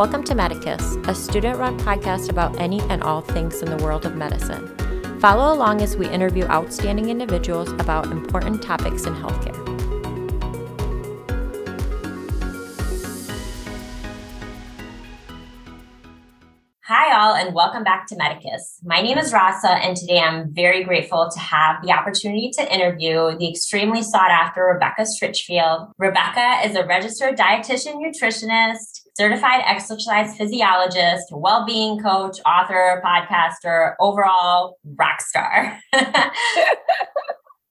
Welcome to Medicus, a student run podcast about any and all things in the world of medicine. Follow along as we interview outstanding individuals about important topics in healthcare. Hi, all, and welcome back to Medicus. My name is Rasa, and today I'm very grateful to have the opportunity to interview the extremely sought after Rebecca Scritchfield. Rebecca is a registered dietitian nutritionist, certified exercise physiologist, well being coach, author, podcaster, overall rock star.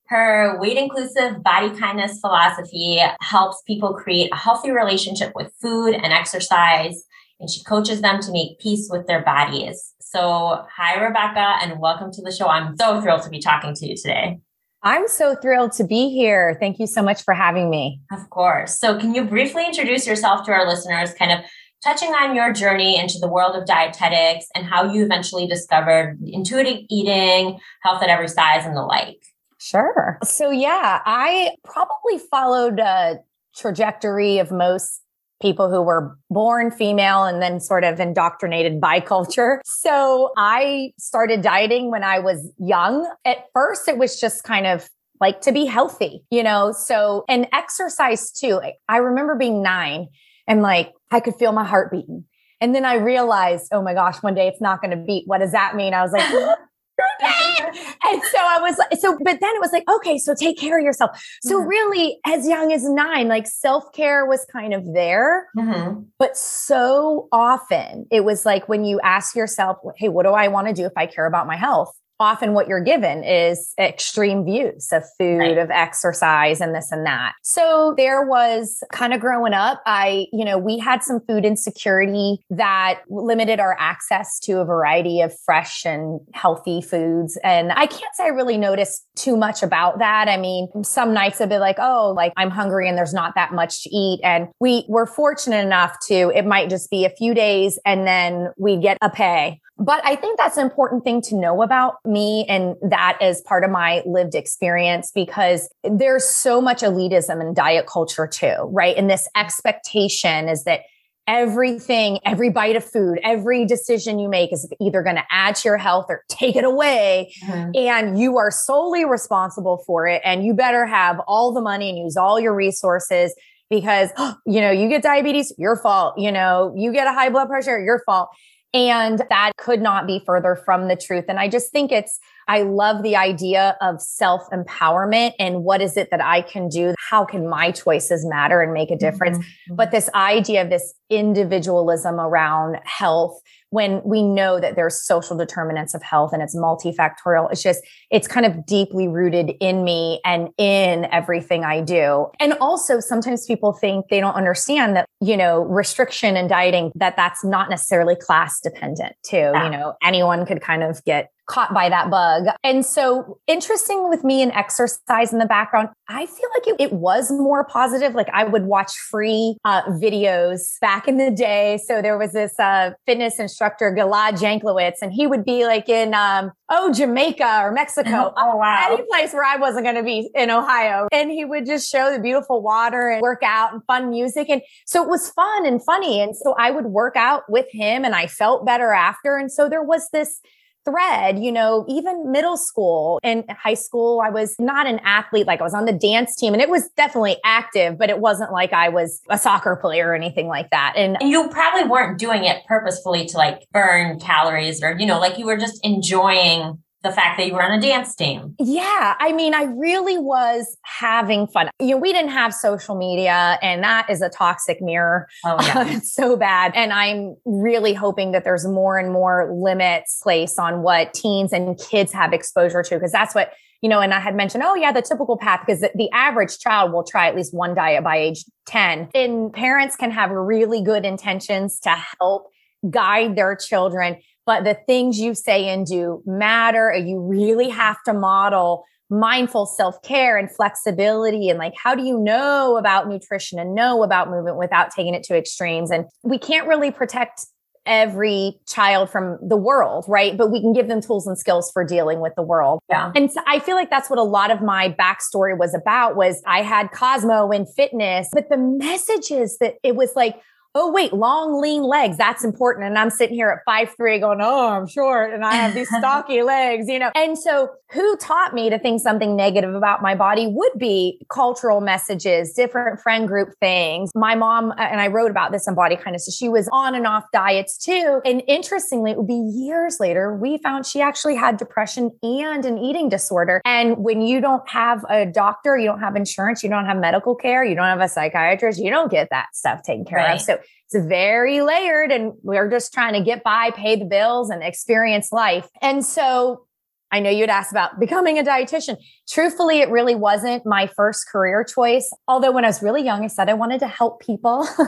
Her weight inclusive body kindness philosophy helps people create a healthy relationship with food and exercise and she coaches them to make peace with their bodies. So, hi, Rebecca, and welcome to the show. I'm so thrilled to be talking to you today. I'm so thrilled to be here. Thank you so much for having me. Of course. So, can you briefly introduce yourself to our listeners, kind of touching on your journey into the world of dietetics and how you eventually discovered intuitive eating, health at every size, and the like? Sure. So, yeah, I probably followed a trajectory of most people who were born female and then sort of indoctrinated by culture. So I started dieting when I was young. At first, it was just kind of like to be healthy, you know? So, and exercise too. I remember being nine and like I could feel my heart beating. And then I realized, oh my gosh, one day it's not going to beat. What does that mean? I was like, and so I was like, so, but then it was like, okay, so take care of yourself. So mm-hmm. really, as young as nine, like self care was kind of there. Mm-hmm. But so often it was like when you ask yourself, hey, what do I want to do if I care about my health? Often what you're given is extreme views of food, right. of exercise, and this and that. So there was kind of growing up, I, you know, we had some food insecurity that limited our access to a variety of fresh and healthy foods. And I can't say I really noticed too much about that. I mean, some nights I'd be like, oh, like I'm hungry and there's not that much to eat. And we were fortunate enough to, it might just be a few days and then we get a pay but I think that's an important thing to know about me and that is part of my lived experience because there's so much elitism in diet culture too, right? And this expectation is that everything, every bite of food, every decision you make is either going to add to your health or take it away. Mm-hmm. And you are solely responsible for it. And you better have all the money and use all your resources because, you know, you get diabetes, your fault. You know, you get a high blood pressure, your fault. And that could not be further from the truth. And I just think it's, I love the idea of self empowerment and what is it that I can do? How can my choices matter and make a difference? Mm-hmm. But this idea of this individualism around health when we know that there's social determinants of health and it's multifactorial. It's just, it's kind of deeply rooted in me and in everything I do. And also sometimes people think they don't understand that, you know, restriction and dieting, that that's not necessarily class dependent too. Yeah. You know, anyone could kind of get caught by that bug. And so interesting with me and exercise in the background, I feel like it, it was more positive. Like I would watch free uh, videos back in the day. So there was this uh, fitness instructor, Gilad Janklowicz, and he would be like in, um, oh, Jamaica or Mexico. Oh, wow. Any place where I wasn't going to be in Ohio. And he would just show the beautiful water and work out and fun music. And so it was fun and funny. And so I would work out with him and I felt better after. And so there was this thread, you know, even middle school and high school, I was not an athlete. Like I was on the dance team and it was definitely active, but it wasn't like I was a soccer player or anything like that. And, and you probably weren't doing it purposefully to like burn calories or, you know, like you were just enjoying the fact that you were on a dance team. Yeah. I mean, I really was having fun. You know, we didn't have social media and that is a toxic mirror. Oh, yeah. it's so bad. And I'm really hoping that there's more and more limits placed on what teens and kids have exposure to, because that's what, you know, and I had mentioned, oh, yeah, the typical path, because the, the average child will try at least one diet by age 10. And parents can have really good intentions to help guide their children but the things you say and do matter. You really have to model mindful self care and flexibility. And like, how do you know about nutrition and know about movement without taking it to extremes? And we can't really protect every child from the world, right? But we can give them tools and skills for dealing with the world. Yeah. And so I feel like that's what a lot of my backstory was about was I had Cosmo in fitness, but the messages that it was like, oh, wait, long, lean legs, that's important. And I'm sitting here at five three going, oh, I'm short and I have these stocky legs, you know? And so who taught me to think something negative about my body would be cultural messages, different friend group things. My mom, uh, and I wrote about this on Body Kindness, so she was on and off diets too. And interestingly, it would be years later, we found she actually had depression and an eating disorder. And when you don't have a doctor, you don't have insurance, you don't have medical care, you don't have a psychiatrist, you don't get that stuff taken care right. of. So it's very layered and we're just trying to get by, pay the bills and experience life. And so I know you'd asked about becoming a dietitian. Truthfully, it really wasn't my first career choice. Although when I was really young, I said I wanted to help people. so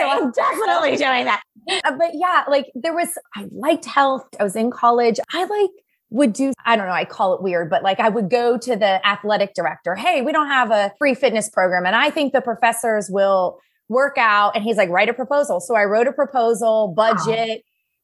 I'm definitely doing that. Uh, but yeah, like there was, I liked health. I was in college. I like would do, I don't know, I call it weird, but like I would go to the athletic director. Hey, we don't have a free fitness program. And I think the professors will work out. And he's like, write a proposal. So I wrote a proposal, budget. Wow.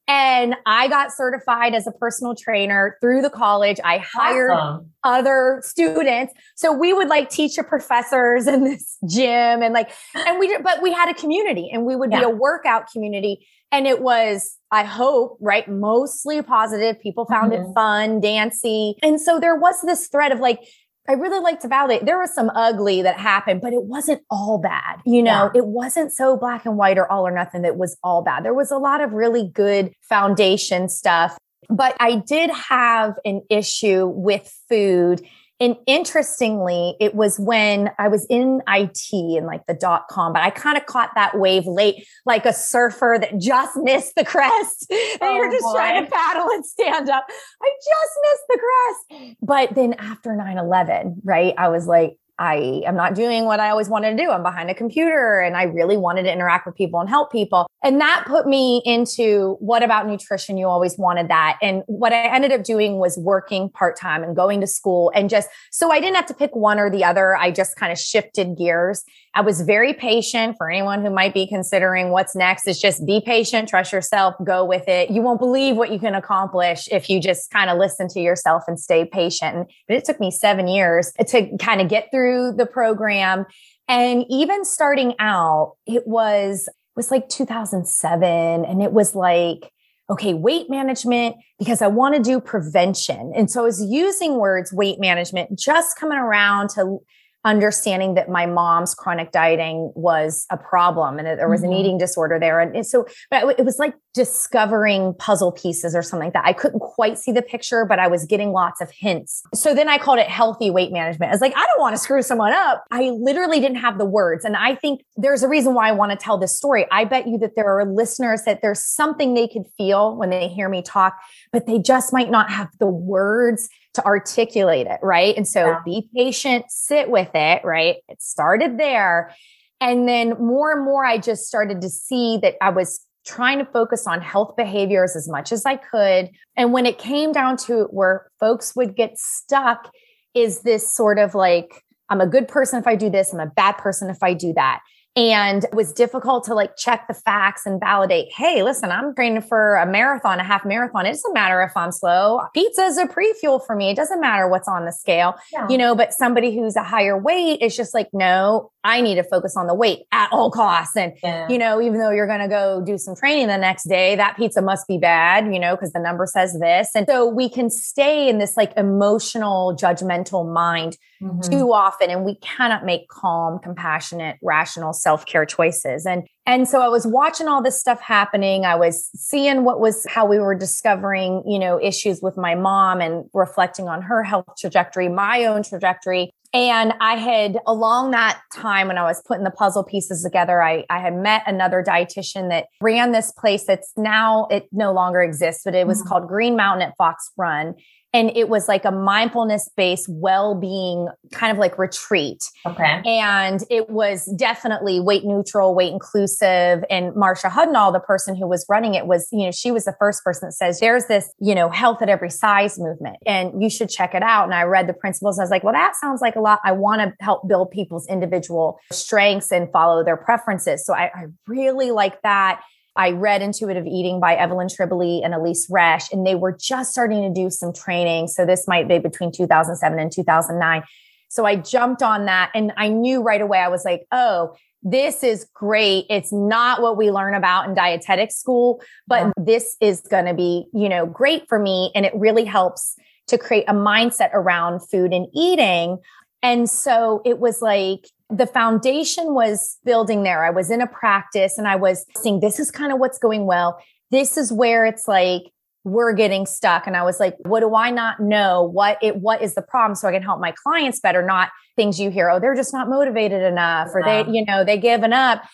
And I got certified as a personal trainer through the college. I hired awesome. other students. So we would like teach the professors in this gym and like, and we, but we had a community and we would yeah. be a workout community. And it was, I hope, right, mostly positive. People found mm-hmm. it fun, dancy. And so there was this thread of like, I really like to validate there was some ugly that happened, but it wasn't all bad. You know, yeah. it wasn't so black and white or all or nothing that was all bad. There was a lot of really good foundation stuff. But I did have an issue with food and interestingly, it was when I was in IT and like the dot com, but I kind of caught that wave late, like a surfer that just missed the crest. and oh, you're just boy. trying to paddle and stand up. I just missed the crest. But then after 9 11, right, I was like, I am not doing what I always wanted to do. I'm behind a computer and I really wanted to interact with people and help people. And that put me into what about nutrition? You always wanted that. And what I ended up doing was working part time and going to school and just so I didn't have to pick one or the other. I just kind of shifted gears. I was very patient for anyone who might be considering what's next is just be patient, trust yourself, go with it. You won't believe what you can accomplish if you just kind of listen to yourself and stay patient. But it took me seven years to kind of get through the program. And even starting out, it was, it was like 2007 and it was like, okay, weight management, because I want to do prevention. And so I was using words weight management, just coming around to understanding that my mom's chronic dieting was a problem and that there was mm-hmm. an eating disorder there. And so, but it was like discovering puzzle pieces or something like that. I couldn't quite see the picture, but I was getting lots of hints. So then I called it healthy weight management. I was like, I don't want to screw someone up. I literally didn't have the words. And I think there's a reason why I want to tell this story. I bet you that there are listeners that there's something they could feel when they hear me talk, but they just might not have the words to articulate it, right? And so yeah. be patient, sit with it, right? It started there. And then more and more, I just started to see that I was trying to focus on health behaviors as much as I could. And when it came down to where folks would get stuck, is this sort of like, I'm a good person if I do this, I'm a bad person if I do that and it was difficult to like check the facts and validate hey listen i'm training for a marathon a half marathon it doesn't matter if i'm slow pizza is a pre-fuel for me it doesn't matter what's on the scale yeah. you know but somebody who's a higher weight is just like no i need to focus on the weight at all costs and yeah. you know even though you're going to go do some training the next day that pizza must be bad you know because the number says this and so we can stay in this like emotional judgmental mind mm-hmm. too often and we cannot make calm compassionate rational self-care choices. And and so i was watching all this stuff happening. I was seeing what was how we were discovering you know issues with my mom and reflecting on her health trajectory my own trajectory. And I had, along that time when I was putting the puzzle pieces together, I, I had met another dietitian that ran this place that's now, it no longer exists, but it was mm-hmm. called Green Mountain at Fox Run and it was like a mindfulness based well-being kind of like retreat. Okay. And it was definitely weight neutral weight inclusive. And marsha hudnall the person who was running it was you know she was the first person that says there's this you know health at every size movement and you should check it out. And i read the principles and i was like well that sounds like a lot. I want to help build people's individual strengths and follow their preferences. So I, I really like that I read Intuitive Eating by Evelyn Tribole and Elyse Resch, and they were just starting to do some training. So this might be between 2007 and 2009. So I jumped on that and I knew right away, I was like, oh, this is great. It's not what we learn about in dietetics school, but yeah. this is going to be, you know, great for me. And it really helps to create a mindset around food and eating. And so it was like, the foundation was building there. I was in a practice and I was seeing this is kind of what's going well. This is where it's like we're getting stuck. And I was like, what do I not know? What it what is the problem? So I can help my clients better, not things you hear, oh, they're just not motivated enough, or they, you know, they given up.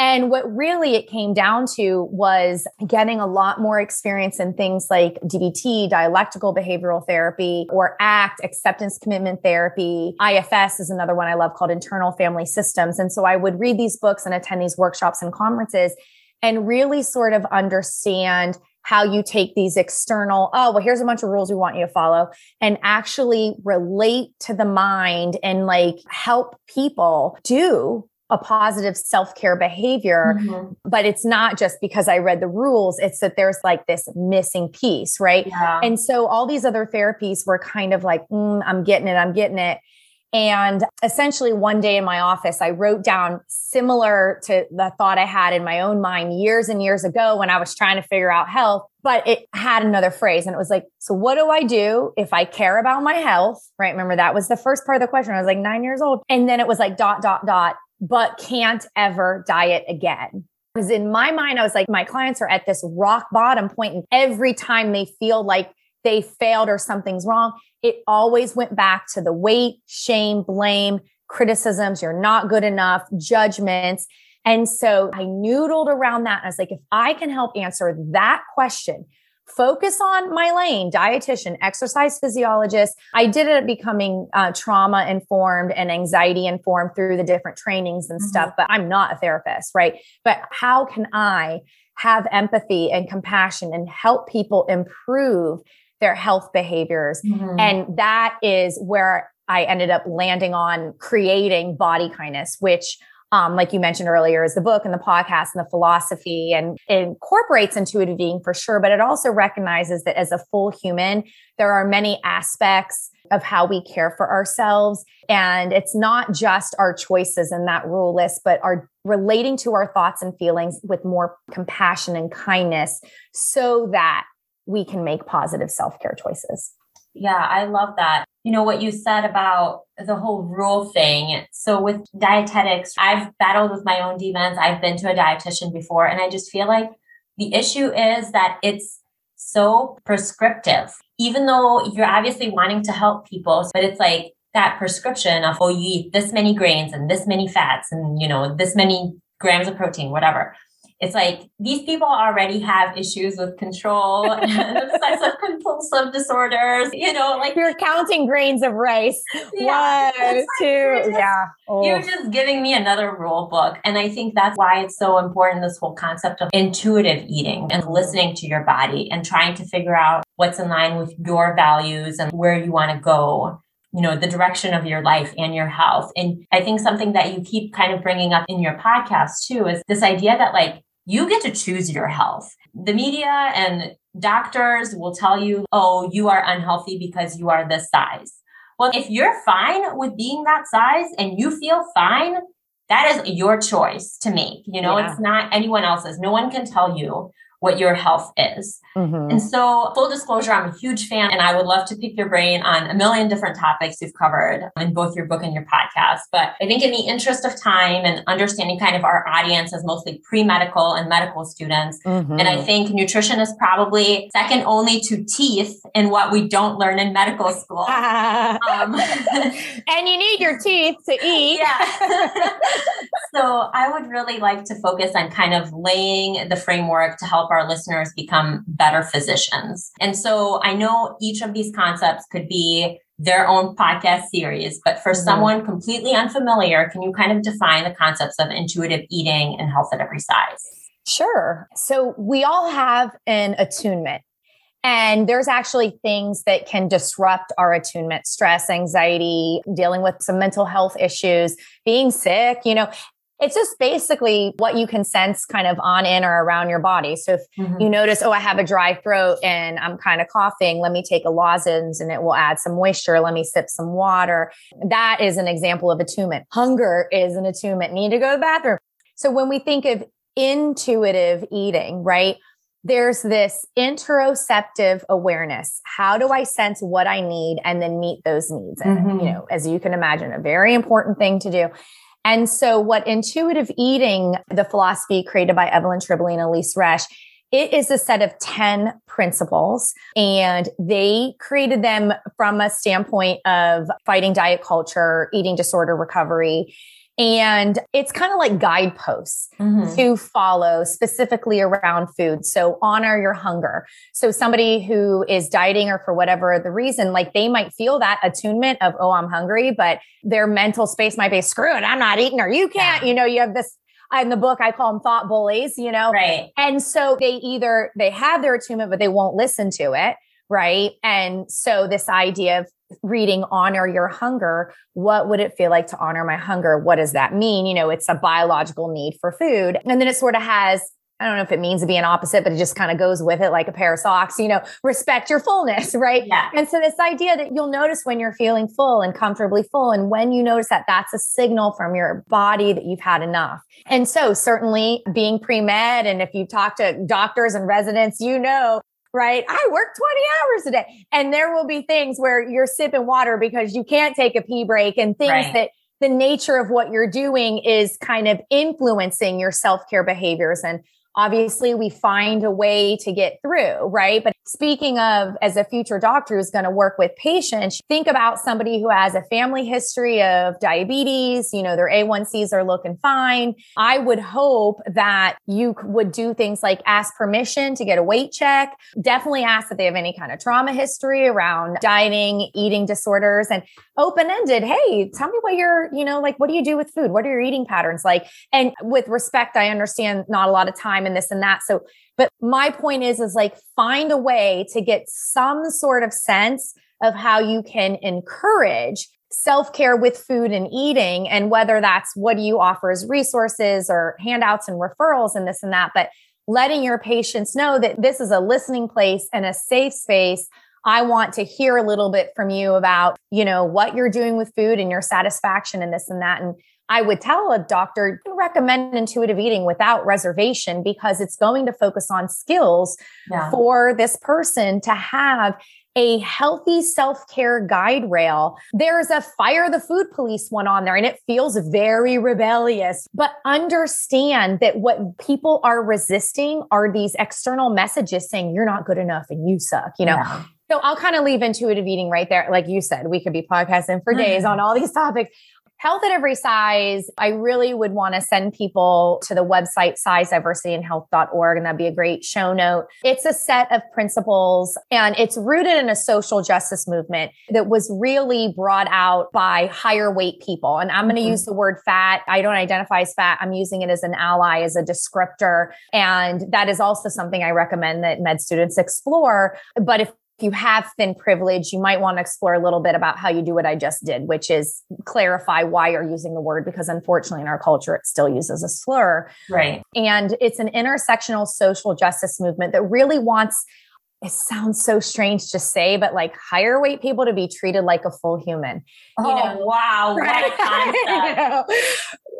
And what really it came down to was getting a lot more experience in things like DBT, dialectical behavioral therapy, or ACT, acceptance commitment therapy. IFS is another one I love called internal family systems. And so I would read these books and attend these workshops and conferences and really sort of understand how you take these external, oh, well, here's a bunch of rules we want you to follow and actually relate to the mind and like help people do a positive self-care behavior mm-hmm. but it's not just because i read the rules it's that there's like this missing piece right? Yeah. and so all these other therapies were kind of like mm, i'm getting it i'm getting it. And essentially one day in my office i wrote down similar to the thought i had in my own mind years and years ago when i was trying to figure out health but it had another phrase and it was like so what do i do if i care about my health? Right? Remember that was the first part of the question. I was like nine years old. And then it was like dot dot dot but can't ever diet again. Because in my mind, I was like, my clients are at this rock bottom point, and every time they feel like they failed or something's wrong, it always went back to the weight, shame, blame, criticisms, you're not good enough, judgments. And so I noodled around that. I was like, if I can help answer that question, focus on my lane dietitian exercise physiologist i did it becoming uh, trauma informed and anxiety informed through the different trainings and mm-hmm. stuff but i'm not a therapist right but how can i have empathy and compassion and help people improve their health behaviors mm-hmm. and that is where i ended up landing on creating body kindness which um, like you mentioned earlier, is the book and the podcast and the philosophy and it incorporates intuitive eating for sure, but it also recognizes that as a full human, there are many aspects of how we care for ourselves. And it's not just our choices in that rule list, but our relating to our thoughts and feelings with more compassion and kindness so that we can make positive self care choices. Yeah, I love that you know, what you said about the whole rule thing. So with dietetics, I've battled with my own demons. I've been to a dietitian before, and I just feel like the issue is that it's so prescriptive. Even though you're obviously wanting to help people, but it's like that prescription of, oh, you eat this many grains and this many fats and, you know, this many grams of protein, whatever it's like these people already have issues with control and obsessive compulsive disorders. You know, like you're counting grains of rice. Yeah, One, two, just, yeah. Oh. You're just giving me another rule book. And I think that's why it's so important this whole concept of intuitive eating and listening to your body and trying to figure out what's in line with your values and where you want to go you know the direction of your life and your health and i think something that you keep kind of bringing up in your podcast too is this idea that like you get to choose your health. The media and doctors will tell you, oh, you are unhealthy because you are this size. Well, if you're fine with being that size and you feel fine, that is your choice to make. You know, yeah. it's not anyone else's. No one can tell you what your health is. Mm-hmm. And so, full disclosure, I'm a huge fan and I would love to pick your brain on a million different topics you've covered in both your book and your podcast. But I think, in the interest of time and understanding kind of our audience as mostly pre medical and medical students, mm-hmm. and I think nutrition is probably second only to teeth in what we don't learn in medical school. um, and you need your teeth to eat. Yeah. so, I would really like to focus on kind of laying the framework to help help our listeners become better physicians. And so I know each of these concepts could be their own podcast series, but for mm-hmm. someone completely unfamiliar, can you kind of define the concepts of intuitive eating and health at every size? Sure. So we all have an attunement. And there's actually things that can disrupt our attunement, stress, anxiety, dealing with some mental health issues, being sick, you know, it's just basically what you can sense kind of on in or around your body. So if mm-hmm. you notice, oh, I have a dry throat and I'm kind of coughing, let me take a lozenge and it will add some moisture. Let me sip some water. That is an example of attunement. Hunger is an attunement. Need to go to the bathroom. So when we think of intuitive eating, right? There's this interoceptive awareness. How do I sense what I need and then meet those needs? And, mm-hmm. you know, as you can imagine, a very important thing to do. And so, what intuitive eating, the philosophy created by Evelyn Tribole and Elyse Resch, it is a set of 10 principles, and they created them from a standpoint of fighting diet culture, eating disorder recovery, and it's kind of like guideposts mm-hmm. to follow specifically around food. So honor your hunger. So somebody who is dieting or for whatever the reason, like they might feel that attunement of, oh, I'm hungry, but their mental space might be, screw it, I'm not eating or you can't, yeah. you know, you have this in the book i call them thought bullies you know right and so they either they have their attunement but they won't listen to it right and so this idea of reading honor your hunger what would it feel like to honor my hunger what does that mean you know it's a biological need for food and then it sort of has I don't know if it means to be an opposite, but it just kind of goes with it like a pair of socks, you know, respect your fullness, right? Yeah. And so this idea that you'll notice when you're feeling full and comfortably full. And when you notice that, that's a signal from your body that you've had enough. And so certainly being pre-med, and if you talk to doctors and residents, you know right? I work 20 hours a day. And there will be things where you're sipping water because you can't take a pee break and things right. that the nature of what you're doing is kind of influencing your self care behaviors. And obviously we find a way to get through, right? But speaking of as a future doctor who's going to work with patients, think about somebody who has a family history of diabetes, you know, their A1Cs are looking fine. I would hope that you would do things like ask permission to get a weight check, definitely ask that they have any kind of trauma history around dieting, eating disorders and open ended. Hey, tell me what you're, you know, like, what do you do with food? What are your eating patterns like? And with respect, I understand not a lot of time and this and that. So, but my point is, is like find a way to get some sort of sense of how you can encourage self care with food and eating, and whether that's what do you offer as resources or handouts and referrals and this and that. But letting your patients know that this is a listening place and a safe space I want to hear a little bit from you about, you know, what you're doing with food and your satisfaction and this and that. And I would tell a doctor to recommend intuitive eating without reservation because it's going to focus on skills yeah. for this person to have a healthy self care guide rail. There's a fire the food police one on there and it feels very rebellious, but understand that what people are resisting are these external messages saying you're not good enough and you suck, you know? Yeah. So I'll kind of leave intuitive eating right there. Like you said, we could be podcasting for mm-hmm. days on all these topics. Health at every size. I really would want to send people to the website sizediversityandhealth.org, and that'd be a great show note. It's a set of principles and it's rooted in a social justice movement that was really brought out by higher weight people. And I'm going to mm-hmm. use the word fat. I don't identify as fat. I'm using it as an ally, as a descriptor. And that is also something I recommend that med students explore. But if you have thin privilege, you might want to explore a little bit about how you do what I just did, which is clarify why you're using the word, because unfortunately in our culture, it still uses a slur. Right. And it's an intersectional social justice movement that really wants it sounds so strange to say, but like higher weight people to be treated like a full human. Oh, you know? wow. Right?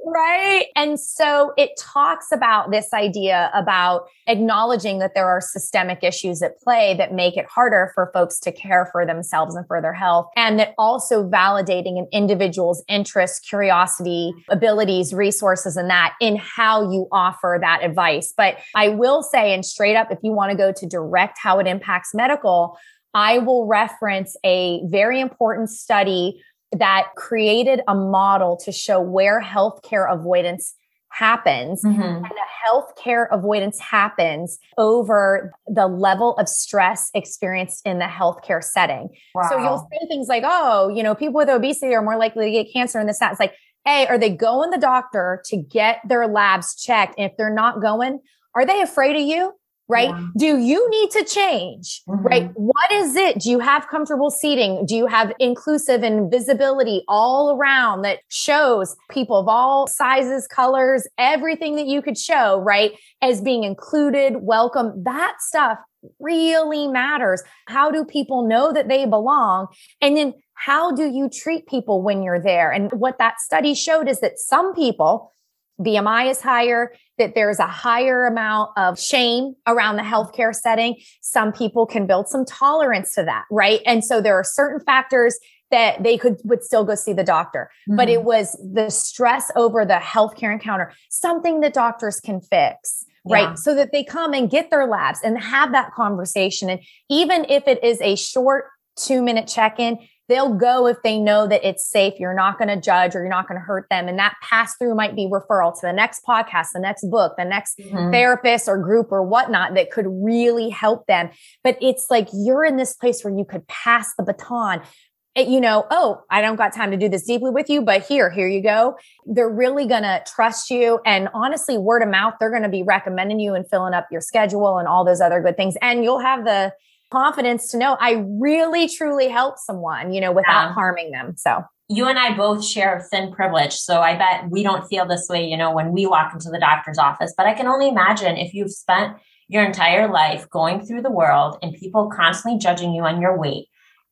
right. And so it talks about this idea about acknowledging that there are systemic issues at play that make it harder for folks to care for themselves and for their health. And that also validating an individual's interests, curiosity, abilities, resources, and that in how you offer that advice. But I will say, and straight up, if you want to go to direct how it impacts medical, I will reference a very important study that created a model to show where healthcare avoidance happens mm-hmm. and the healthcare avoidance happens over the level of stress experienced in the healthcare setting. Wow. So you'll say things like, oh, you know, people with obesity are more likely to get cancer and this, that. It's like, hey, are they going the doctor to get their labs checked? And if they're not going, are they afraid of you? Right? Yeah. Do you need to change, mm-hmm. right? What is it? Do you have comfortable seating? Do you have inclusive and visibility all around that shows people of all sizes, colors, everything that you could show, right? As being included, welcome, that stuff really matters. How do people know that they belong? And then how do you treat people when you're there? And what that study showed is that some people, BMI is higher, that there's a higher amount of shame around the healthcare setting. Some people can build some tolerance to that, right? And so there are certain factors that they could would still go see the doctor. Mm-hmm. But it mm-hmm. was the stress over the healthcare encounter, something that doctors can fix. Yeah. Right. So that they come and get their labs and have that conversation. And even if it is a short two minute check in, they'll go if they know that it's safe. You're not going to judge or you're not going to hurt them. And that pass through might be referral to the next podcast, the next book, the next mm-hmm. therapist or group or whatnot that could really help them. But it's like you're in this place where you could pass the baton. You know, oh, I don't got time to do this deeply with you, but here, here you go. They're really going to trust you. And honestly, word of mouth, they're going to be recommending you and filling up your schedule and all those other good things. And you'll have the, confidence to know I really truly helped someone, you know, without yeah. harming them. So you and I both share thin privilege. So I bet we don't feel this way, you know, when we walk into the doctor's office. But I can only imagine if you've spent your entire life going through the world and people constantly judging you on your weight.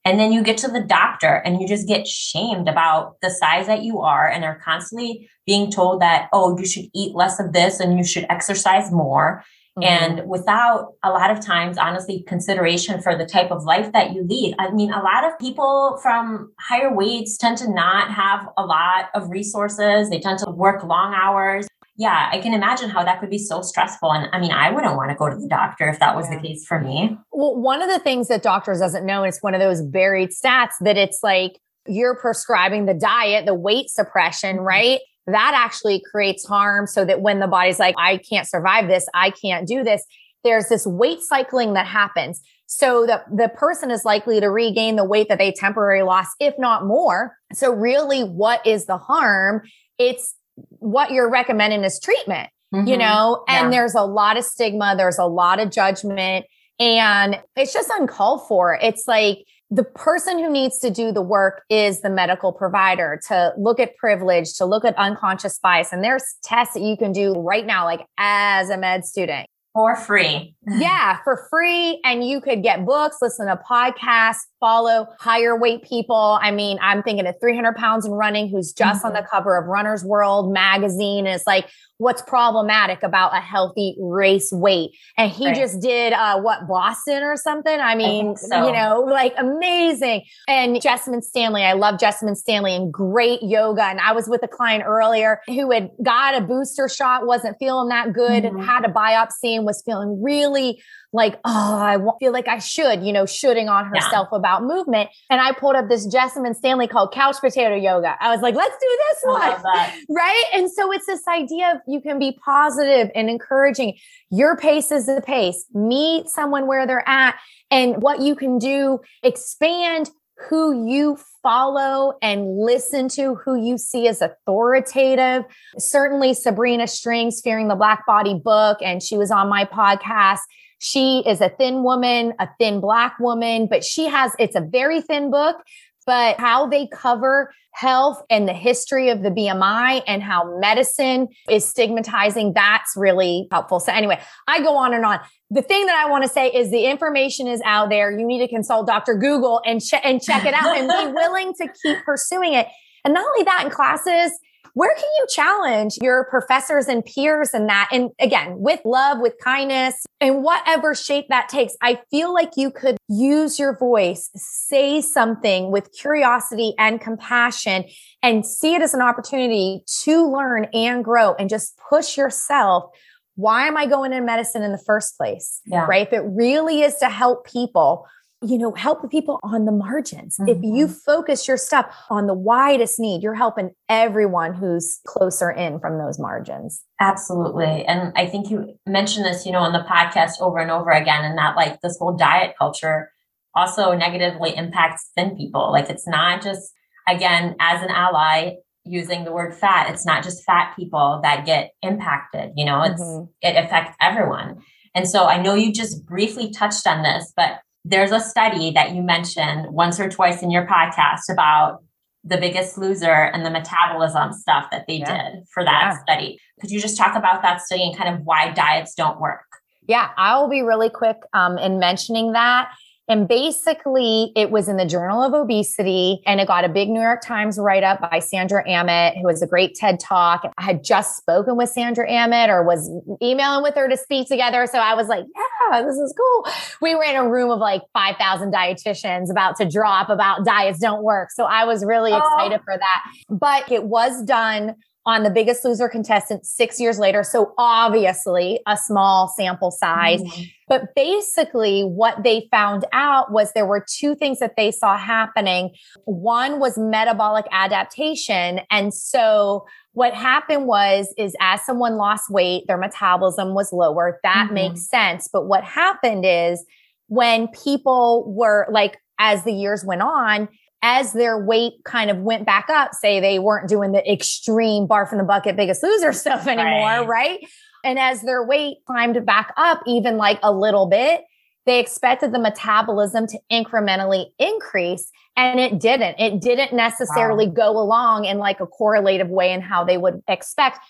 And then you get to the doctor and you just get shamed about the size that you are. And they're constantly being told that, oh, you should eat less of this and you should exercise more. Mm-hmm. And without a lot of times, honestly, consideration for the type of life that you lead. I mean, a lot of people from higher weights tend to not have a lot of resources. They tend to work long hours. Yeah, I can imagine how that could be so stressful. And I mean, I wouldn't want to go to the doctor if that was yeah. the case for me. Well, one of the things that doctors doesn't know, is one of those buried stats that it's like you're prescribing the diet, the weight suppression, mm-hmm. right? That actually creates harm so that when the body's like, I can't survive this, I can't do this, there's this weight cycling that happens. So the, the person is likely to regain the weight that they temporarily lost, if not more. So really what is the harm? It's what you're recommending as treatment, mm-hmm. you know, and yeah. there's a lot of stigma. There's a lot of judgment and it's just uncalled for. It's like, the person who needs to do the work is the medical provider to look at privilege, to look at unconscious bias. And there's tests that you can do right now, like as a med student. For free. yeah, for free. And you could get books, listen to podcasts, follow higher weight people. I mean, I'm thinking of 300 pounds and running who's just mm-hmm. on the cover of Runner's World magazine. Is like, what's problematic about a healthy race weight. And he right. just did uh, what Boston or something. I mean, I so. you know, like amazing. And Jessamyn Stanley, I love Jessamyn Stanley and great yoga. And I was with a client earlier who had got a booster shot, wasn't feeling that good, mm-hmm. and had a biopsy and was feeling really like, oh, I feel like I should, you know, shooting on herself yeah. about movement. And I pulled up this Jessamyn Stanley called couch potato yoga. I was like, let's do this one. Right. And so it's this idea of you can be positive and encouraging. Your pace is the pace. Meet someone where they're at and what you can do, expand who you follow and listen to, who you see as authoritative. Certainly, Sabrina Strings, Fearing the Black Body book, and she was on my podcast. She is a thin woman, a thin black woman, but she has, it's a very thin book, but how they cover health and the history of the BMI and how medicine is stigmatizing, that's really helpful. So, anyway, I go on and on. The thing that I want to say is the information is out there. You need to consult Dr. Google and, and check it out and be willing to keep pursuing it. And not only that in classes, where can you challenge your professors and peers in that? And again, with love, with kindness, in whatever shape that takes, I feel like you could use your voice, say something with curiosity and compassion, and see it as an opportunity to learn and grow and just push yourself why am I going in medicine in the first place? Yeah. Right. If it really is to help people, you know, help the people on the margins. Mm-hmm. If you mm-hmm. focus your stuff on the widest need, you're helping everyone who's closer in from those margins. Absolutely. And I think you mentioned this, you know, on the podcast over and over again, and that like this whole diet culture also negatively impacts thin people. Like it's not just, again, as an ally, using the word fat, it's not just fat people that get impacted, you know, it's mm-hmm. it affects everyone. And so I know you just briefly touched on this, but there's a study that you mentioned once or twice in your podcast about the biggest loser and the metabolism stuff that they yeah. did for that yeah. study. Could you just talk about that study and kind of why diets don't work? Yeah, I will be really quick um, in mentioning that. And basically, it was in the Journal of Obesity and it got a big New York Times write up by Sandra Aamodt, who was a great TED talk. I had just spoken with Sandra Aamodt or was emailing with her to speak together. So I was like, yeah, this is cool. We were in a room of like 5,000 dietitians about to drop about diets don't work. So I was really oh. excited for that. But it was done on the biggest loser contestant six years later. So obviously a small sample size. Mm-hmm. But basically what they found out was there were two things that they saw happening. One was metabolic adaptation. And so what happened was, is as someone lost weight, their metabolism was lower. That mm-hmm. makes sense. But what happened is when people were like, as the years went on, as their weight kind of went back up, say they weren't doing the extreme barf in the bucket, biggest loser stuff anymore, right? right? And as their weight climbed back up even like a little bit, they expected the metabolism to incrementally increase and it didn't. It didn't necessarily wow. go along in like a correlative way in how they would expect.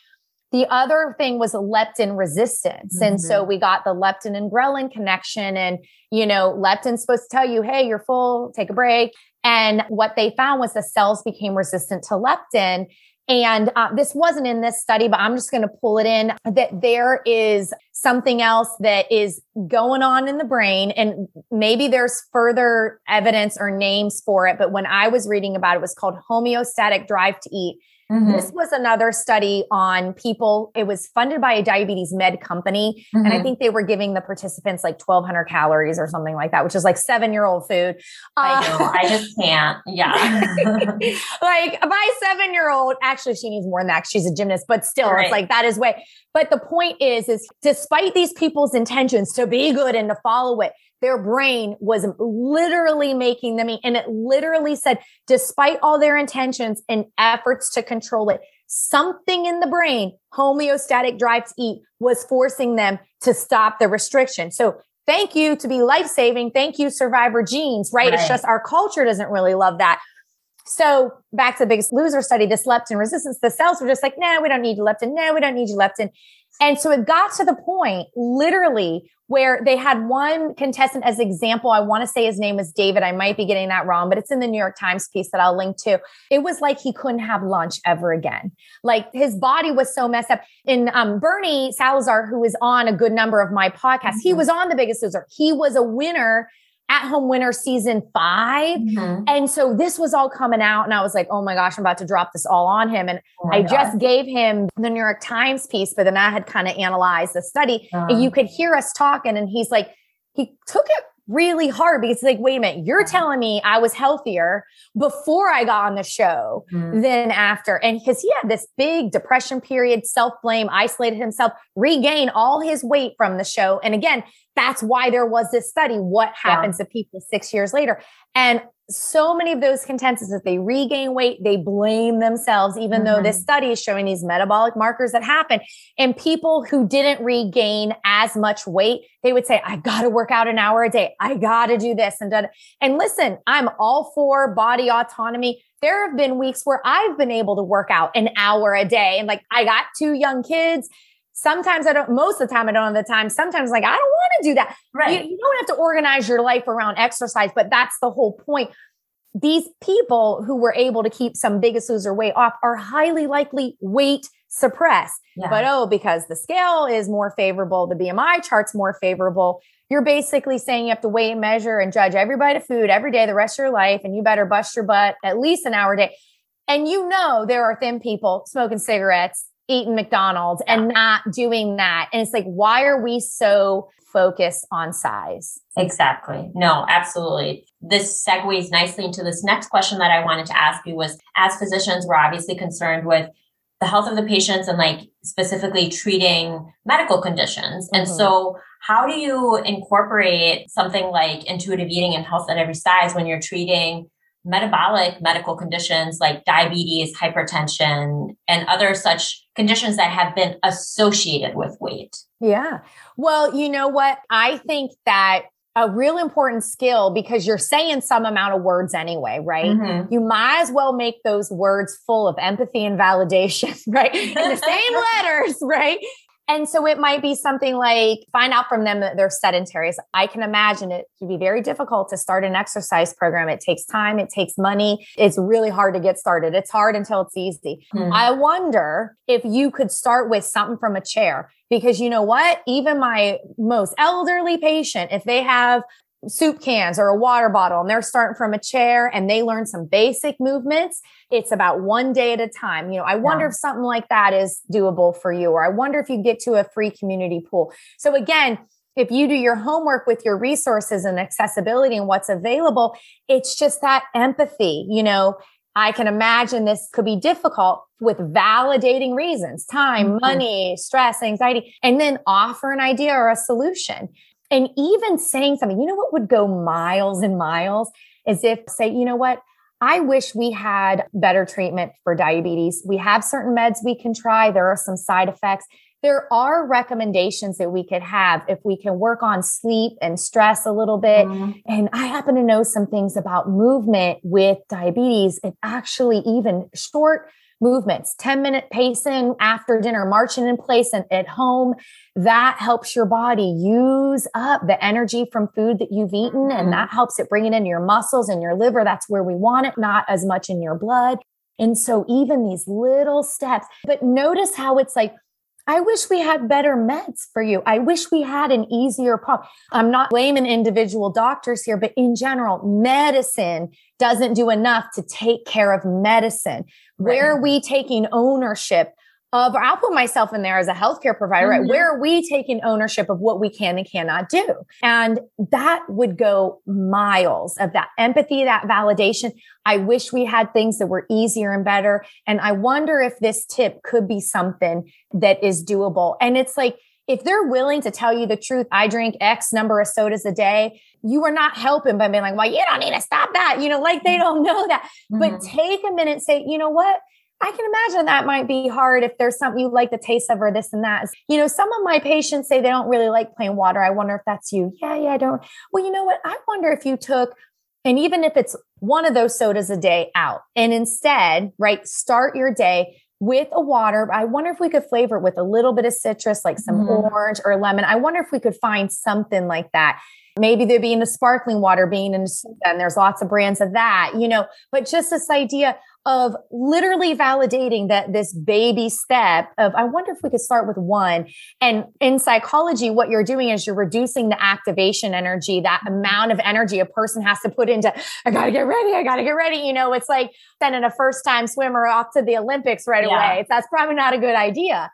The other thing was leptin resistance. Mm-hmm. And so mm-hmm. we got the leptin and ghrelin connection. And, you know, leptin's supposed to tell you, hey, you're full, take a break. And what they found was the cells became resistant to leptin. And uh, this wasn't in this study, but I'm just going to pull it in that there is something else that is going on in the brain. And maybe there's further evidence or names for it. But when I was reading about it, it was called homeostatic drive to eat. Mm-hmm. This was another study on people. It was funded by a diabetes med company. Mm-hmm. And I mm-hmm. think they were giving the participants like 1200 calories or something like that, which is like seven year old food. I know. Uh, I just can't. Yeah. like my seven year old, actually, she needs more than that. She's a gymnast, but still, right. it's like that is way. But the point is, is despite these people's intentions to be good and to follow it, their brain was literally making them eat. And it literally said, despite all their intentions and efforts to control it, something in the brain, homeostatic drive to eat, was forcing them to stop the restriction. So thank you to be life saving. Thank you, survivor genes, right? right? It's just our culture doesn't really love that. So back to the biggest loser study, this leptin resistance, the cells were just like, no, we don't need leptin. No, we don't need you leptin. And so it got to the point literally where they had one contestant as example. I want to say his name was David. I might be getting that wrong, but it's in the New York Times piece that I'll link to. It was like he couldn't have lunch ever again. Like his body was so messed up. In um, Bernie Salazar, who is on a good number of my podcasts, mm-hmm. he was on The Biggest Loser. He was a winner at home winner season 5 mm-hmm. And so this was all coming out. And I was like, oh my gosh, I'm about to drop this all on him. And oh I God. just gave him the New York Times piece, but then I had kind of analyzed the study. Uh-huh. And you could hear us talking. And he's like, he took it really hard because it's like, wait a minute, you're telling me I was healthier before I got on the show mm-hmm. than after. And because he had this big depression period, self blame, isolated himself, regained all his weight from the show. And again, that's why there was this study. What happens yeah. to people six years later? And so many of those contestants, if they regain weight, they blame themselves, even mm-hmm. though this mm-hmm. study is showing these metabolic markers that happen. And people who didn't regain as much weight, they would say, I got to work out an hour a day. I got to do this and done. And listen, I'm all for body autonomy. There have been weeks where I've been able to work out an hour a day. And like, I got two young kids Sometimes I don't, most of the time I don't have the time. Sometimes like, I don't want to do that. Right. You, you don't have to organize your life around exercise, but that's the whole point. These people who were able to keep some biggest loser weight off are highly likely weight suppressed. Yeah. But oh, because the scale is more favorable, the BMI chart's more favorable, you're basically saying you have to weigh and measure and judge every bite of food every day the rest of your life, and you better bust your butt at least an hour a day. And you know there are thin people smoking cigarettes, eating McDonald's and not doing that. And it's like, why are we so focused on size? Exactly. No, absolutely. This segues nicely into this next question that I wanted to ask you was as physicians, we're obviously concerned with the health of the patients and like specifically treating medical conditions. And mm-hmm. so how do you incorporate something like intuitive eating and health at every size when you're treating metabolic medical conditions like diabetes, hypertension, and other such conditions that have been associated with weight. Yeah. Well, you know what? I think that a real important skill because you're saying some amount of words anyway, right? Mm-hmm. You might as well make those words full of empathy and validation, right? In the same letters, right? And so it might be something like find out from them that they're sedentary. So I can imagine it to be very difficult to start an exercise program. It takes time, it takes money. It's really hard to get started. It's hard until it's easy. Hmm. I wonder if you could start with something from a chair because you know what? Even my most elderly patient, if they have soup cans or a water bottle and they're starting from a chair and they learn some basic movements it's about one day at a time you know i wonder yeah. if something like that is doable for you or i wonder if you get to a free community pool so again if you do your homework with your resources and accessibility and what's available it's just that empathy you know I can imagine this could be difficult with validating reasons, time, mm-hmm. money, stress, anxiety, and then offer an idea or a solution. And even saying something, you know what would go miles and miles is if say, you know what, I wish we had better treatment for diabetes. We have certain meds we can try. There are some side effects. There are recommendations that we could have if we can work on sleep and stress a little bit. Mm-hmm. And I happen to know some things about movement with diabetes. It actually even short movements, 10 minute pacing after dinner, marching in place and at home. That helps your body use up the energy from food that you've eaten. And mm-hmm. that helps it bring it into your muscles and your liver. That's where we want it, not as much in your blood. And so even these little steps, but notice how it's like, I wish we had better meds for you. I wish we had an easier problem. I'm not blaming individual doctors here, but in general, medicine doesn't do enough to take care of medicine. Right. Where are we taking ownership of, I'll put myself in there as a healthcare provider, mm-hmm. right? Where are we taking ownership of what we can and cannot do? And that would go miles of that empathy, that validation. I wish we had things that were easier and better. And I wonder if this tip could be something that is doable. And it's like, if they're willing to tell you the truth, I drink X number of sodas a day, you are not helping by being like, well, you don't need to stop that. You know, like they mm-hmm. don't know that. Mm-hmm. But take a minute, say, you know what? I can imagine that might be hard if there's something you like the taste of or this and that. You know, some of my patients say they don't really like plain water. I wonder if that's you. Yeah, yeah, I don't. Well, you know what? I wonder if you took, and even if it's one of those sodas a day out, and instead, right, start your day with a water. I wonder if we could flavor it with a little bit of citrus, like some mm. orange or lemon. I wonder if we could find something like that. Maybe there being a sparkling water being in soda, and there's lots of brands of that, you know, but just this idea of literally validating that this baby step of, I wonder if we could start with one. And in psychology, what you're doing is you're reducing the activation energy, that amount of energy a person has to put into, I gotta get ready, I gotta get ready. You know, it's like sending a first time swimmer off to the Olympics right yeah. away. That's probably not a good idea.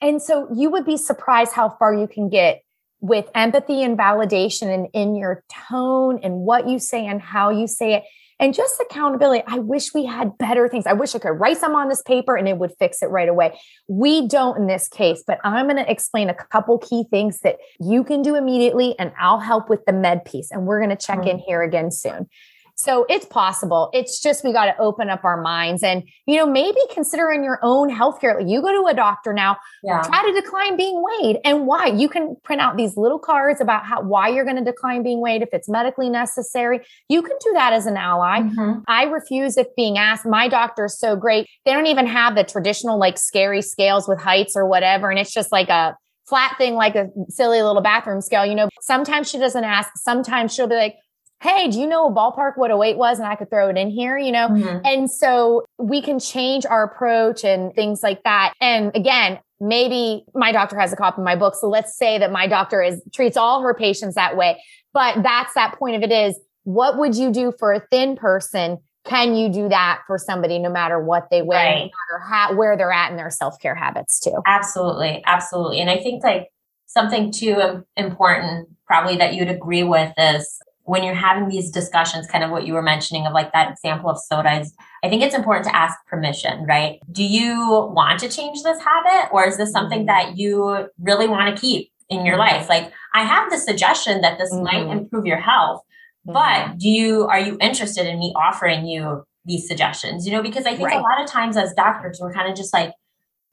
And so you would be surprised how far you can get with empathy and validation and in your tone and what you say and how you say it and just accountability. I wish we had better things. I wish I could write some on this paper and it would fix it right away. We don't in this case, but I'm going to explain a couple key things that you can do immediately and I'll help with the med piece. And we're going to check mm-hmm. in here again soon. So it's possible. It's just we got to open up our minds and, you know, maybe consider in your own healthcare. Like you go to a doctor now, yeah. try to decline being weighed and why. You can print out these little cards about how why you're going to decline being weighed if it's medically necessary. You can do that as an ally. Mm-hmm. I refuse if being asked. My doctor is so great. They don't even have the traditional like scary scales with heights or whatever. And it's just like a flat thing like a silly little bathroom scale. You know, sometimes she doesn't ask. Sometimes she'll be like, hey, do you know a ballpark what a weight was? And I could throw it in here, you know? Mm-hmm. And so we can change our approach and things like that. And again, maybe my doctor has a copy of my book. So let's say that my doctor is treats all her patients that way. But that's that point of it is what would you do for a thin person? Can you do that for somebody no matter what they weigh, right. no matter how, where they're at in their self care habits too? Absolutely. Absolutely. And I think like something too important probably that you'd agree with is when you're having these discussions, kind of what you were mentioning of like that example of sodas, I think it's important to ask permission, right? Do you want to change this habit or is this something mm-hmm. that you really want to keep in your life? Like, I have the suggestion that this mm-hmm. might improve your health, Mm-hmm. But do you are you interested in me offering you these suggestions? You know, because I think right. a lot of times as doctors, we're kind of just like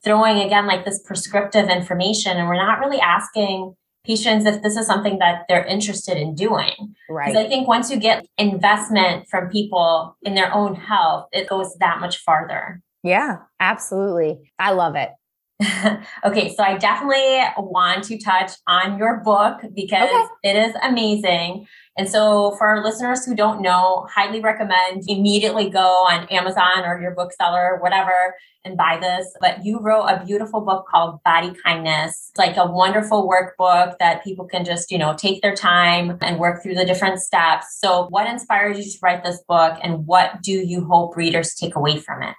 throwing again like this prescriptive information and we're not really asking patients if this is something that they're interested in doing. Right. Because I think once you get investment from people in their own health, it goes that much farther. Yeah, absolutely. I love it. okay, so I definitely want to touch on your book because okay. it is amazing. And so, for our listeners who don't know, highly recommend immediately go on Amazon or your bookseller, whatever, and buy this. But you wrote a beautiful book called Body Kindness. It's like a wonderful workbook that people can just, you know, take their time and work through the different steps. So, what inspired you to write this book, and what do you hope readers take away from it?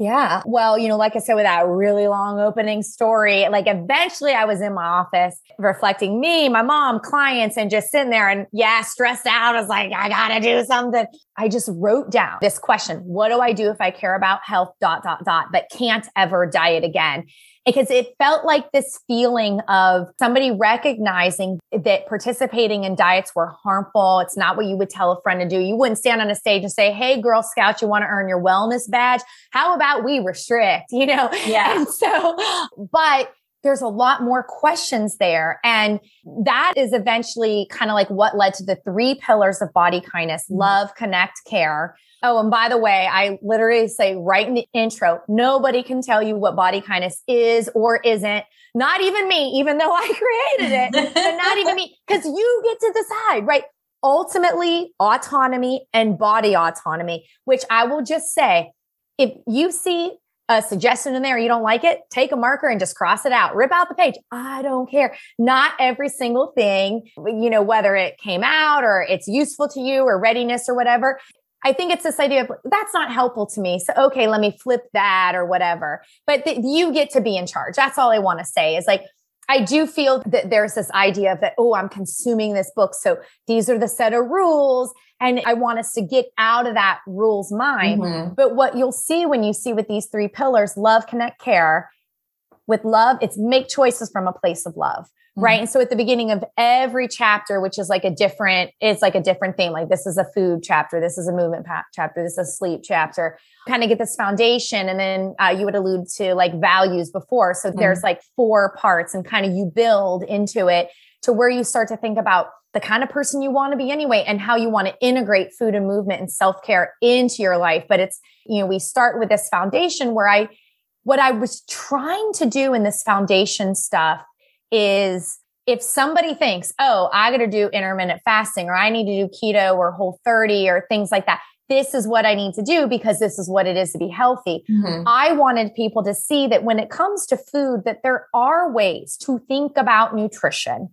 Yeah. Well, you know, like I said, with that really long opening story, like eventually I was in my office reflecting me, my mom, clients, and just sitting there and yeah, stressed out. I was like, I gotta do something. I just wrote down this question What do I do if I care about health, dot, dot, dot, but can't ever diet again? Because it felt like this feeling of somebody recognizing that participating in diets were harmful. It's not what you would tell a friend to do. You wouldn't stand on a stage and say, Hey, Girl Scout, you want to earn your wellness badge? How about we restrict? You know? Yeah. And so, but there's a lot more questions there. And that is eventually kind of like what led to the three pillars of body kindness mm-hmm. love, connect, care. Oh, and by the way, I literally say right in the intro, nobody can tell you what body kindness is or isn't. Not even me, even though I created it, not even me, because you get to decide, right? Ultimately, autonomy and body autonomy, which I will just say, if you see a suggestion in there, you don't like it, take a marker and just cross it out, rip out the page. I don't care. Not every single thing, you know, whether it came out or it's useful to you or readiness or whatever. I think it's this idea of that's not helpful to me. So, okay, let me flip that or whatever. But th- you get to be in charge. That's all I want to say is like, I do feel that there's this idea of that, oh, I'm consuming this book. So these are the set of rules. And I want us to get out of that rules mind. Mm-hmm. But what you'll see when you see with these three pillars, love, connect, care, with love, it's make choices from a place of love. Mm-hmm. Right. And so at the beginning of every chapter, which is like a different, it's like a different theme. Like this is a food chapter. This is a movement pa- chapter. This is a sleep chapter. Kind of get this foundation. And then uh, you would allude to like values before. So mm-hmm. there's like four parts and kind of you build into it to where you start to think about the kind of person you want to be anyway and how you want to integrate food and movement and self-care into your life. But it's, you know, we start with this foundation where I, what I was trying to do in this foundation stuff is if somebody thinks, oh, I got to do intermittent fasting or I need to do keto or whole 30 or things like that, this is what I need to do because this is what it is to be healthy. Mm-hmm. I wanted people to see that when it comes to food, that there are ways to think about nutrition